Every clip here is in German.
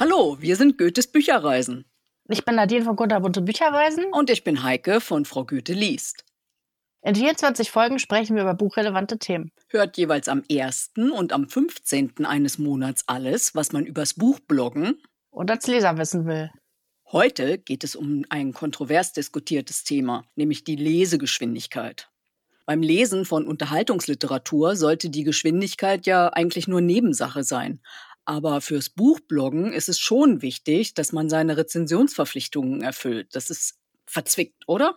Hallo, wir sind Goethes Bücherreisen. Ich bin Nadine von Kunterbunte Bücherreisen. Und ich bin Heike von Frau Goethe liest. In 24 Folgen sprechen wir über buchrelevante Themen. Hört jeweils am 1. und am 15. eines Monats alles, was man übers Buch bloggen und als Leser wissen will. Heute geht es um ein kontrovers diskutiertes Thema, nämlich die Lesegeschwindigkeit. Beim Lesen von Unterhaltungsliteratur sollte die Geschwindigkeit ja eigentlich nur Nebensache sein. Aber fürs Buchbloggen ist es schon wichtig, dass man seine Rezensionsverpflichtungen erfüllt. Das ist verzwickt, oder?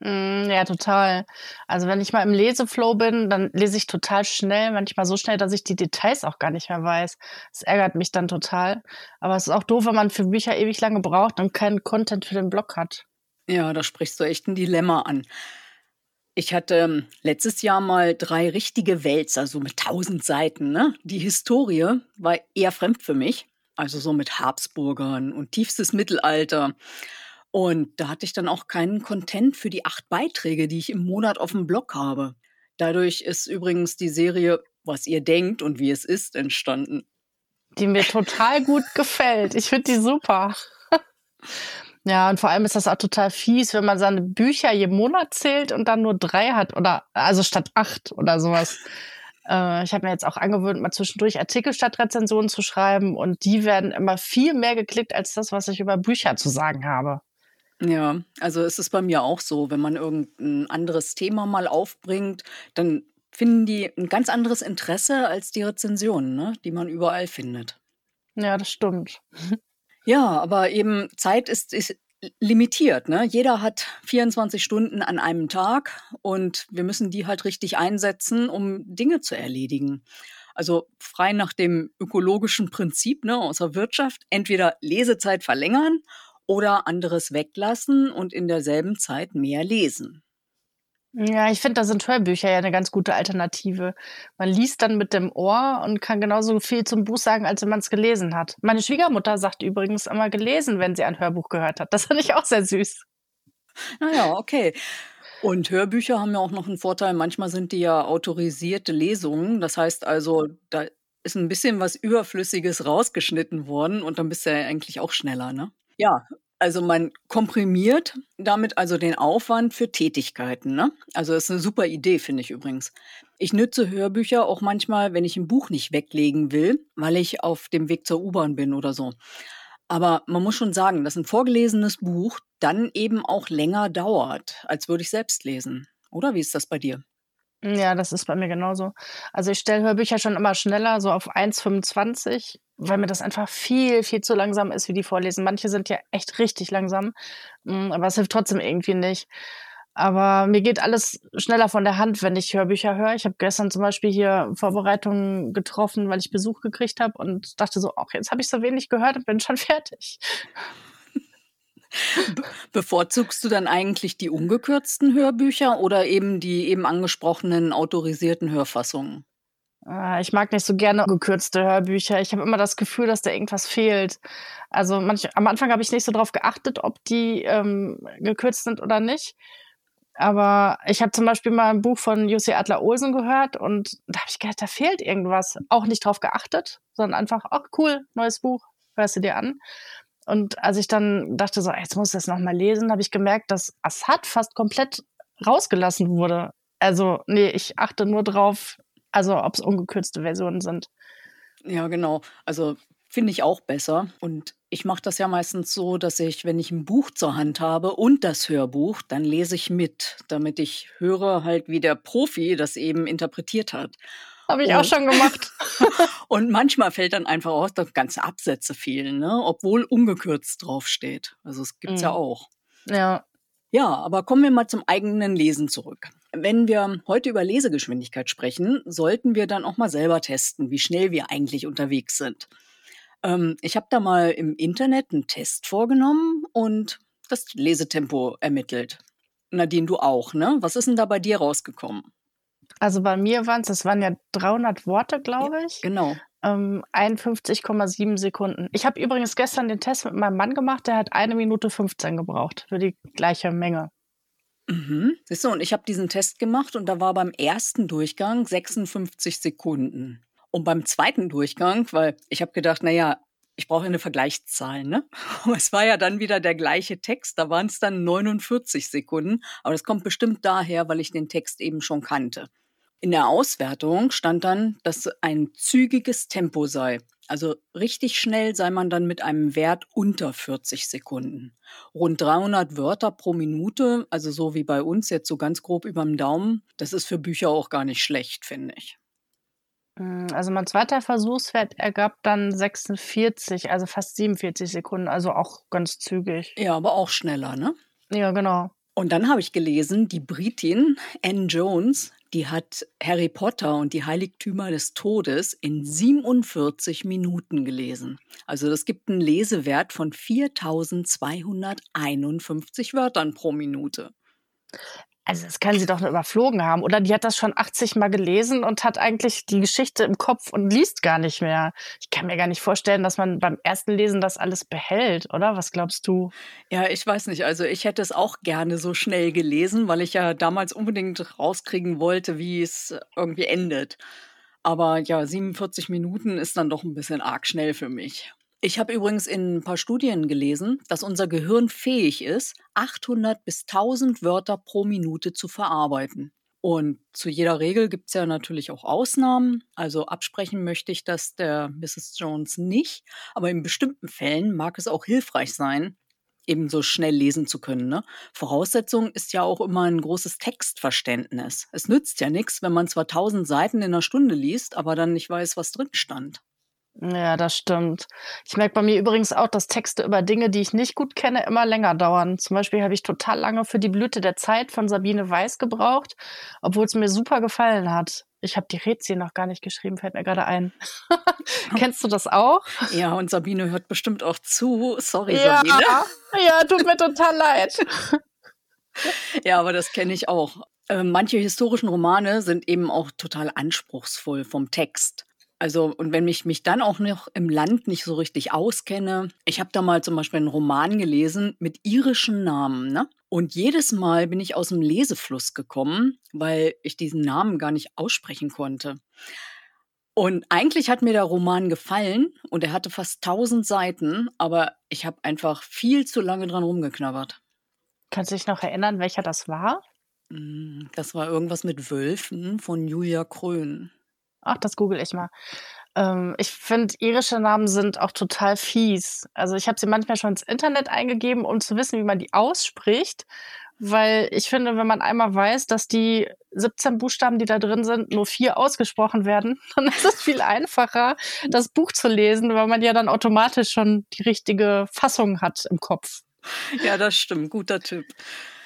Mm, ja, total. Also wenn ich mal im Leseflow bin, dann lese ich total schnell, manchmal so schnell, dass ich die Details auch gar nicht mehr weiß. Das ärgert mich dann total. Aber es ist auch doof, wenn man für Bücher ewig lange braucht und keinen Content für den Blog hat. Ja, da sprichst du echt ein Dilemma an. Ich hatte ähm, letztes Jahr mal drei richtige Wälzer, so mit tausend Seiten. Ne? Die Historie war eher fremd für mich, also so mit Habsburgern und tiefstes Mittelalter. Und da hatte ich dann auch keinen Content für die acht Beiträge, die ich im Monat auf dem Blog habe. Dadurch ist übrigens die Serie Was ihr denkt und wie es ist entstanden. Die mir total gut gefällt. Ich finde die super. Ja, und vor allem ist das auch total fies, wenn man seine Bücher je Monat zählt und dann nur drei hat oder also statt acht oder sowas. Äh, ich habe mir jetzt auch angewöhnt, mal zwischendurch Artikel statt Rezensionen zu schreiben und die werden immer viel mehr geklickt als das, was ich über Bücher zu sagen habe. Ja, also es ist bei mir auch so, wenn man irgendein anderes Thema mal aufbringt, dann finden die ein ganz anderes Interesse als die Rezensionen, ne, die man überall findet. Ja, das stimmt. Ja, aber eben Zeit ist, ist limitiert. Ne? Jeder hat 24 Stunden an einem Tag und wir müssen die halt richtig einsetzen, um Dinge zu erledigen. Also frei nach dem ökologischen Prinzip ne, aus der Wirtschaft, entweder Lesezeit verlängern oder anderes weglassen und in derselben Zeit mehr lesen. Ja, ich finde, da sind Hörbücher ja eine ganz gute Alternative. Man liest dann mit dem Ohr und kann genauso viel zum Buch sagen, als wenn man es gelesen hat. Meine Schwiegermutter sagt übrigens immer gelesen, wenn sie ein Hörbuch gehört hat. Das finde ich auch sehr süß. Naja, okay. Und Hörbücher haben ja auch noch einen Vorteil. Manchmal sind die ja autorisierte Lesungen. Das heißt also, da ist ein bisschen was Überflüssiges rausgeschnitten worden und dann bist du ja eigentlich auch schneller, ne? Ja, also man komprimiert damit also den Aufwand für Tätigkeiten. Ne? Also das ist eine super Idee, finde ich übrigens. Ich nütze Hörbücher auch manchmal, wenn ich ein Buch nicht weglegen will, weil ich auf dem Weg zur U-Bahn bin oder so. Aber man muss schon sagen, dass ein vorgelesenes Buch dann eben auch länger dauert, als würde ich selbst lesen. Oder wie ist das bei dir? Ja, das ist bei mir genauso. Also ich stelle Hörbücher schon immer schneller, so auf 1,25, weil mir das einfach viel, viel zu langsam ist, wie die vorlesen. Manche sind ja echt richtig langsam, mm, aber es hilft trotzdem irgendwie nicht. Aber mir geht alles schneller von der Hand, wenn ich Hörbücher höre. Ich habe gestern zum Beispiel hier Vorbereitungen getroffen, weil ich Besuch gekriegt habe und dachte so, ach, jetzt habe ich so wenig gehört und bin schon fertig. Bevorzugst du dann eigentlich die ungekürzten Hörbücher oder eben die eben angesprochenen autorisierten Hörfassungen? Ah, ich mag nicht so gerne gekürzte Hörbücher. Ich habe immer das Gefühl, dass da irgendwas fehlt. Also manch, am Anfang habe ich nicht so drauf geachtet, ob die ähm, gekürzt sind oder nicht. Aber ich habe zum Beispiel mal ein Buch von Jussi Adler Olsen gehört und da habe ich gedacht, da fehlt irgendwas. Auch nicht drauf geachtet, sondern einfach, ach cool, neues Buch, hörst du dir an. Und als ich dann dachte, so, jetzt muss ich das nochmal lesen, habe ich gemerkt, dass Assad fast komplett rausgelassen wurde. Also, nee, ich achte nur drauf, also ob es ungekürzte Versionen sind. Ja, genau. Also finde ich auch besser. Und ich mache das ja meistens so, dass ich, wenn ich ein Buch zur Hand habe und das Hörbuch, dann lese ich mit, damit ich höre halt, wie der Profi das eben interpretiert hat. Habe ich und, auch schon gemacht. und manchmal fällt dann einfach aus, dass ganze Absätze fehlen, ne? obwohl ungekürzt draufsteht. Also es gibt's mhm. ja auch. Ja. Ja, aber kommen wir mal zum eigenen Lesen zurück. Wenn wir heute über Lesegeschwindigkeit sprechen, sollten wir dann auch mal selber testen, wie schnell wir eigentlich unterwegs sind. Ähm, ich habe da mal im Internet einen Test vorgenommen und das Lesetempo ermittelt. Nadine, du auch, ne? Was ist denn da bei dir rausgekommen? Also bei mir waren es, das waren ja 300 Worte, glaube ich. Ja, genau. Ähm, 51,7 Sekunden. Ich habe übrigens gestern den Test mit meinem Mann gemacht, der hat eine Minute 15 gebraucht für die gleiche Menge. Mhm. Siehst du, und ich habe diesen Test gemacht und da war beim ersten Durchgang 56 Sekunden. Und beim zweiten Durchgang, weil ich habe gedacht, naja, ich brauche eine Vergleichszahl, ne? Aber es war ja dann wieder der gleiche Text, da waren es dann 49 Sekunden. Aber das kommt bestimmt daher, weil ich den Text eben schon kannte. In der Auswertung stand dann, dass ein zügiges Tempo sei. Also richtig schnell sei man dann mit einem Wert unter 40 Sekunden. Rund 300 Wörter pro Minute, also so wie bei uns jetzt so ganz grob überm Daumen, das ist für Bücher auch gar nicht schlecht, finde ich. Hm, also mein zweiter Versuchswert ergab dann 46, also fast 47 Sekunden, also auch ganz zügig. Ja, aber auch schneller, ne? Ja, genau. Und dann habe ich gelesen, die Britin Anne Jones, die hat Harry Potter und die Heiligtümer des Todes in 47 Minuten gelesen. Also das gibt einen Lesewert von 4251 Wörtern pro Minute. Also das kann sie doch nur überflogen haben. Oder die hat das schon 80 Mal gelesen und hat eigentlich die Geschichte im Kopf und liest gar nicht mehr. Ich kann mir gar nicht vorstellen, dass man beim ersten Lesen das alles behält, oder? Was glaubst du? Ja, ich weiß nicht. Also ich hätte es auch gerne so schnell gelesen, weil ich ja damals unbedingt rauskriegen wollte, wie es irgendwie endet. Aber ja, 47 Minuten ist dann doch ein bisschen arg schnell für mich. Ich habe übrigens in ein paar Studien gelesen, dass unser Gehirn fähig ist, 800 bis 1000 Wörter pro Minute zu verarbeiten. Und zu jeder Regel gibt es ja natürlich auch Ausnahmen. Also absprechen möchte ich das der Mrs. Jones nicht. Aber in bestimmten Fällen mag es auch hilfreich sein, eben so schnell lesen zu können. Ne? Voraussetzung ist ja auch immer ein großes Textverständnis. Es nützt ja nichts, wenn man zwar tausend Seiten in einer Stunde liest, aber dann nicht weiß, was drin stand. Ja, das stimmt. Ich merke bei mir übrigens auch, dass Texte über Dinge, die ich nicht gut kenne, immer länger dauern. Zum Beispiel habe ich total lange für die Blüte der Zeit von Sabine Weiß gebraucht, obwohl es mir super gefallen hat. Ich habe die Rätsel noch gar nicht geschrieben, fällt mir gerade ein. Kennst du das auch? Ja, und Sabine hört bestimmt auch zu. Sorry, ja, Sabine. Ja, tut mir total leid. ja, aber das kenne ich auch. Äh, manche historischen Romane sind eben auch total anspruchsvoll vom Text. Also, und wenn ich mich dann auch noch im Land nicht so richtig auskenne, ich habe da mal zum Beispiel einen Roman gelesen mit irischen Namen, ne? Und jedes Mal bin ich aus dem Lesefluss gekommen, weil ich diesen Namen gar nicht aussprechen konnte. Und eigentlich hat mir der Roman gefallen und er hatte fast 1000 Seiten, aber ich habe einfach viel zu lange dran rumgeknabbert. Kannst du dich noch erinnern, welcher das war? Hm, das war irgendwas mit Wölfen von Julia Krön. Ach, das google ich mal. Ähm, ich finde, irische Namen sind auch total fies. Also ich habe sie manchmal schon ins Internet eingegeben, um zu wissen, wie man die ausspricht. Weil ich finde, wenn man einmal weiß, dass die 17 Buchstaben, die da drin sind, nur vier ausgesprochen werden, dann ist es viel einfacher, das Buch zu lesen, weil man ja dann automatisch schon die richtige Fassung hat im Kopf. Ja, das stimmt. Guter Tipp.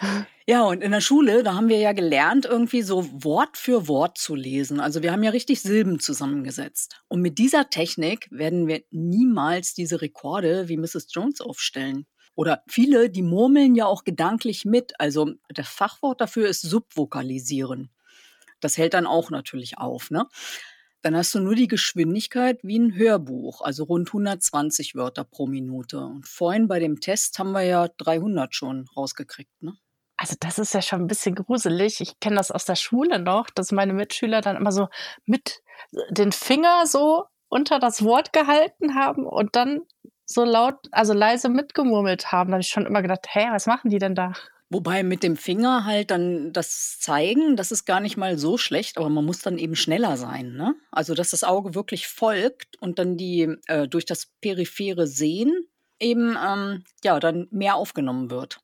Ja, und in der Schule, da haben wir ja gelernt, irgendwie so Wort für Wort zu lesen. Also wir haben ja richtig Silben zusammengesetzt. Und mit dieser Technik werden wir niemals diese Rekorde wie Mrs. Jones aufstellen. Oder viele, die murmeln ja auch gedanklich mit. Also das Fachwort dafür ist subvokalisieren. Das hält dann auch natürlich auf, ne? Dann hast du nur die Geschwindigkeit wie ein Hörbuch, also rund 120 Wörter pro Minute. Und vorhin bei dem Test haben wir ja 300 schon rausgekriegt, ne? Also das ist ja schon ein bisschen gruselig. Ich kenne das aus der Schule noch, dass meine Mitschüler dann immer so mit den Finger so unter das Wort gehalten haben und dann so laut, also leise mitgemurmelt haben. Da habe ich schon immer gedacht, hä, was machen die denn da? Wobei mit dem Finger halt dann das zeigen, das ist gar nicht mal so schlecht, aber man muss dann eben schneller sein. Ne? Also dass das Auge wirklich folgt und dann die äh, durch das periphere Sehen eben ähm, ja dann mehr aufgenommen wird.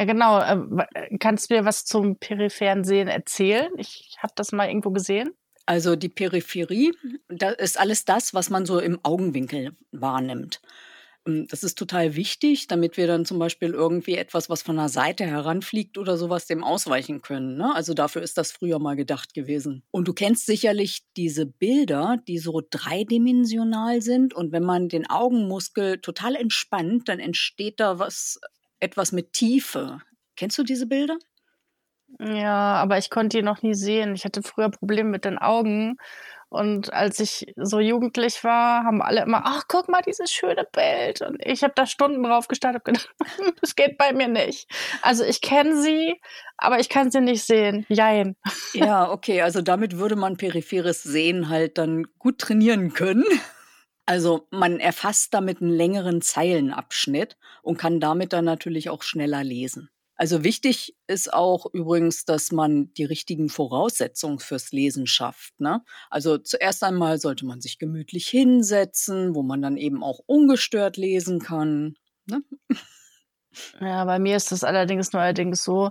Ja, genau. Ähm, kannst du mir was zum peripheren Sehen erzählen? Ich habe das mal irgendwo gesehen. Also die Peripherie, das ist alles das, was man so im Augenwinkel wahrnimmt. Ähm, das ist total wichtig, damit wir dann zum Beispiel irgendwie etwas, was von der Seite heranfliegt oder sowas, dem ausweichen können. Ne? Also dafür ist das früher mal gedacht gewesen. Und du kennst sicherlich diese Bilder, die so dreidimensional sind. Und wenn man den Augenmuskel total entspannt, dann entsteht da was etwas mit Tiefe. Kennst du diese Bilder? Ja, aber ich konnte die noch nie sehen. Ich hatte früher Probleme mit den Augen Und als ich so jugendlich war, haben alle immer, ach, guck mal, dieses schöne Bild. Und ich habe da Stunden drauf gestartet und gedacht, das geht bei mir nicht. Also ich kenne sie, aber ich kann sie nicht sehen. Jein. Ja, okay, also damit würde man peripheres Sehen halt dann gut trainieren können. Also man erfasst damit einen längeren Zeilenabschnitt und kann damit dann natürlich auch schneller lesen. Also wichtig ist auch übrigens, dass man die richtigen Voraussetzungen fürs Lesen schafft. Ne? Also zuerst einmal sollte man sich gemütlich hinsetzen, wo man dann eben auch ungestört lesen kann. Ne? Ja, bei mir ist es allerdings nur allerdings so,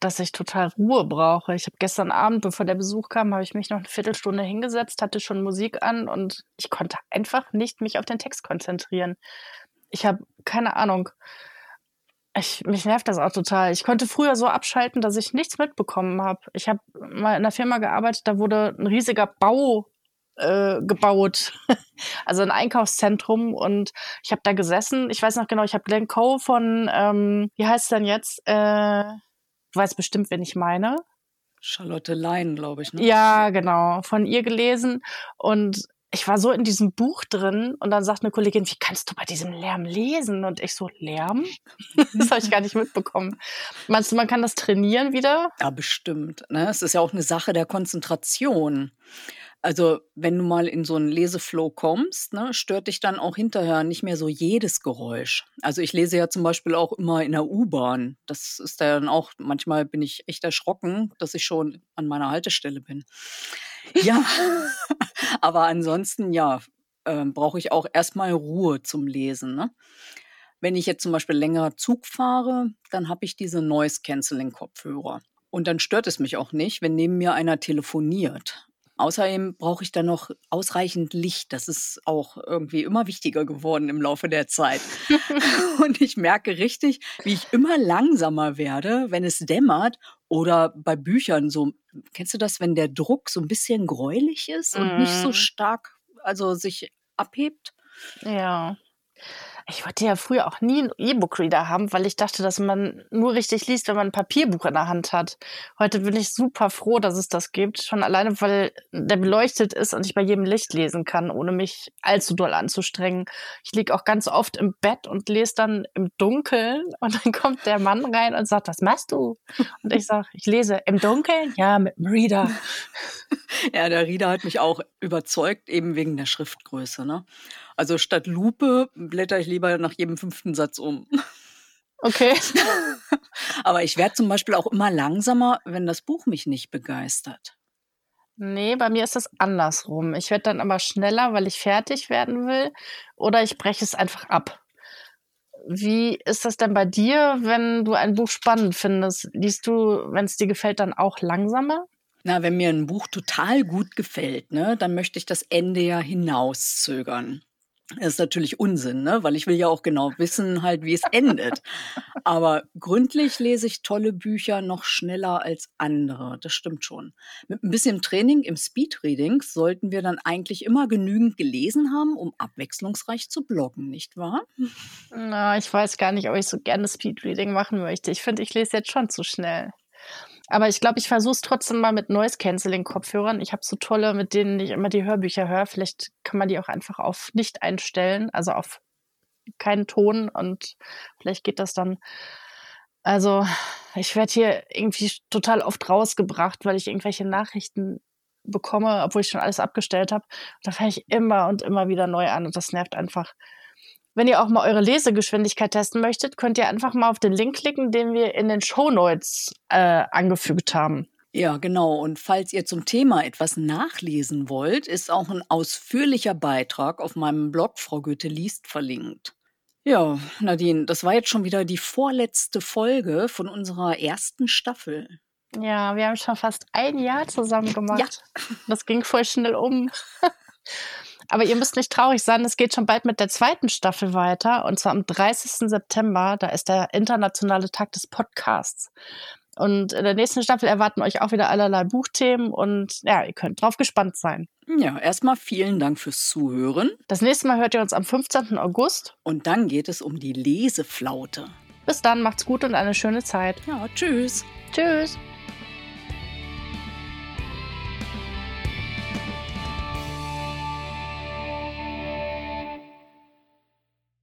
dass ich total Ruhe brauche. Ich habe gestern Abend, bevor der Besuch kam, habe ich mich noch eine Viertelstunde hingesetzt, hatte schon Musik an und ich konnte einfach nicht mich auf den Text konzentrieren. Ich habe keine Ahnung. Ich, mich nervt das auch total. Ich konnte früher so abschalten, dass ich nichts mitbekommen habe. Ich habe mal in einer Firma gearbeitet, da wurde ein riesiger Bau äh, gebaut, also ein Einkaufszentrum und ich habe da gesessen. Ich weiß noch genau, ich habe Glenn Coe von, ähm, wie heißt es denn jetzt? Äh, du weißt bestimmt, wen ich meine. Charlotte Lein, glaube ich. Ne? Ja, genau, von ihr gelesen und ich war so in diesem Buch drin und dann sagt eine Kollegin, wie kannst du bei diesem Lärm lesen? Und ich so, Lärm? das habe ich gar nicht mitbekommen. Meinst du, man kann das trainieren wieder? Ja, bestimmt. Ne? Es ist ja auch eine Sache der Konzentration. Also, wenn du mal in so einen Leseflow kommst, ne, stört dich dann auch hinterher nicht mehr so jedes Geräusch. Also, ich lese ja zum Beispiel auch immer in der U-Bahn. Das ist dann auch, manchmal bin ich echt erschrocken, dass ich schon an meiner Haltestelle bin. Ja, aber ansonsten, ja, äh, brauche ich auch erstmal Ruhe zum Lesen. Ne? Wenn ich jetzt zum Beispiel länger Zug fahre, dann habe ich diese Noise-Canceling-Kopfhörer. Und dann stört es mich auch nicht, wenn neben mir einer telefoniert. Außerdem brauche ich dann noch ausreichend Licht. Das ist auch irgendwie immer wichtiger geworden im Laufe der Zeit. und ich merke richtig, wie ich immer langsamer werde, wenn es dämmert oder bei Büchern so. Kennst du das, wenn der Druck so ein bisschen gräulich ist und mhm. nicht so mhm. stark, also sich abhebt? Ja. Ich wollte ja früher auch nie einen E-Book-Reader haben, weil ich dachte, dass man nur richtig liest, wenn man ein Papierbuch in der Hand hat. Heute bin ich super froh, dass es das gibt. Schon alleine, weil der beleuchtet ist und ich bei jedem Licht lesen kann, ohne mich allzu doll anzustrengen. Ich liege auch ganz oft im Bett und lese dann im Dunkeln und dann kommt der Mann rein und sagt, was machst du? Und ich sage, ich lese im Dunkeln? Ja, mit dem Reader. Ja, der Reader hat mich auch überzeugt, eben wegen der Schriftgröße. Ne? Also statt Lupe blätter ich lieber nach jedem fünften Satz um. Okay. Aber ich werde zum Beispiel auch immer langsamer, wenn das Buch mich nicht begeistert. Nee, bei mir ist das andersrum. Ich werde dann aber schneller, weil ich fertig werden will, oder ich breche es einfach ab. Wie ist das denn bei dir, wenn du ein Buch spannend findest? Liest du, wenn es dir gefällt, dann auch langsamer? Na, wenn mir ein Buch total gut gefällt, ne, dann möchte ich das Ende ja hinauszögern. Das ist natürlich Unsinn, ne? weil ich will ja auch genau wissen, halt, wie es endet. Aber gründlich lese ich tolle Bücher noch schneller als andere. Das stimmt schon. Mit ein bisschen Training im Speedreading sollten wir dann eigentlich immer genügend gelesen haben, um abwechslungsreich zu bloggen, nicht wahr? Na, ich weiß gar nicht, ob ich so gerne Speedreading machen möchte. Ich finde, ich lese jetzt schon zu schnell. Aber ich glaube, ich versuche es trotzdem mal mit Noise-Canceling-Kopfhörern. Ich habe so tolle, mit denen ich immer die Hörbücher höre. Vielleicht kann man die auch einfach auf nicht einstellen, also auf keinen Ton und vielleicht geht das dann. Also ich werde hier irgendwie total oft rausgebracht, weil ich irgendwelche Nachrichten bekomme, obwohl ich schon alles abgestellt habe. Da fange ich immer und immer wieder neu an und das nervt einfach. Wenn ihr auch mal eure Lesegeschwindigkeit testen möchtet, könnt ihr einfach mal auf den Link klicken, den wir in den Show Notes äh, angefügt haben. Ja, genau. Und falls ihr zum Thema etwas nachlesen wollt, ist auch ein ausführlicher Beitrag auf meinem Blog Frau Goethe liest verlinkt. Ja, Nadine, das war jetzt schon wieder die vorletzte Folge von unserer ersten Staffel. Ja, wir haben schon fast ein Jahr zusammen gemacht. Ja. Das ging voll schnell um. Aber ihr müsst nicht traurig sein, es geht schon bald mit der zweiten Staffel weiter. Und zwar am 30. September, da ist der internationale Tag des Podcasts. Und in der nächsten Staffel erwarten euch auch wieder allerlei Buchthemen und ja, ihr könnt drauf gespannt sein. Ja, erstmal vielen Dank fürs Zuhören. Das nächste Mal hört ihr uns am 15. August. Und dann geht es um die Leseflaute. Bis dann, macht's gut und eine schöne Zeit. Ja, tschüss. Tschüss.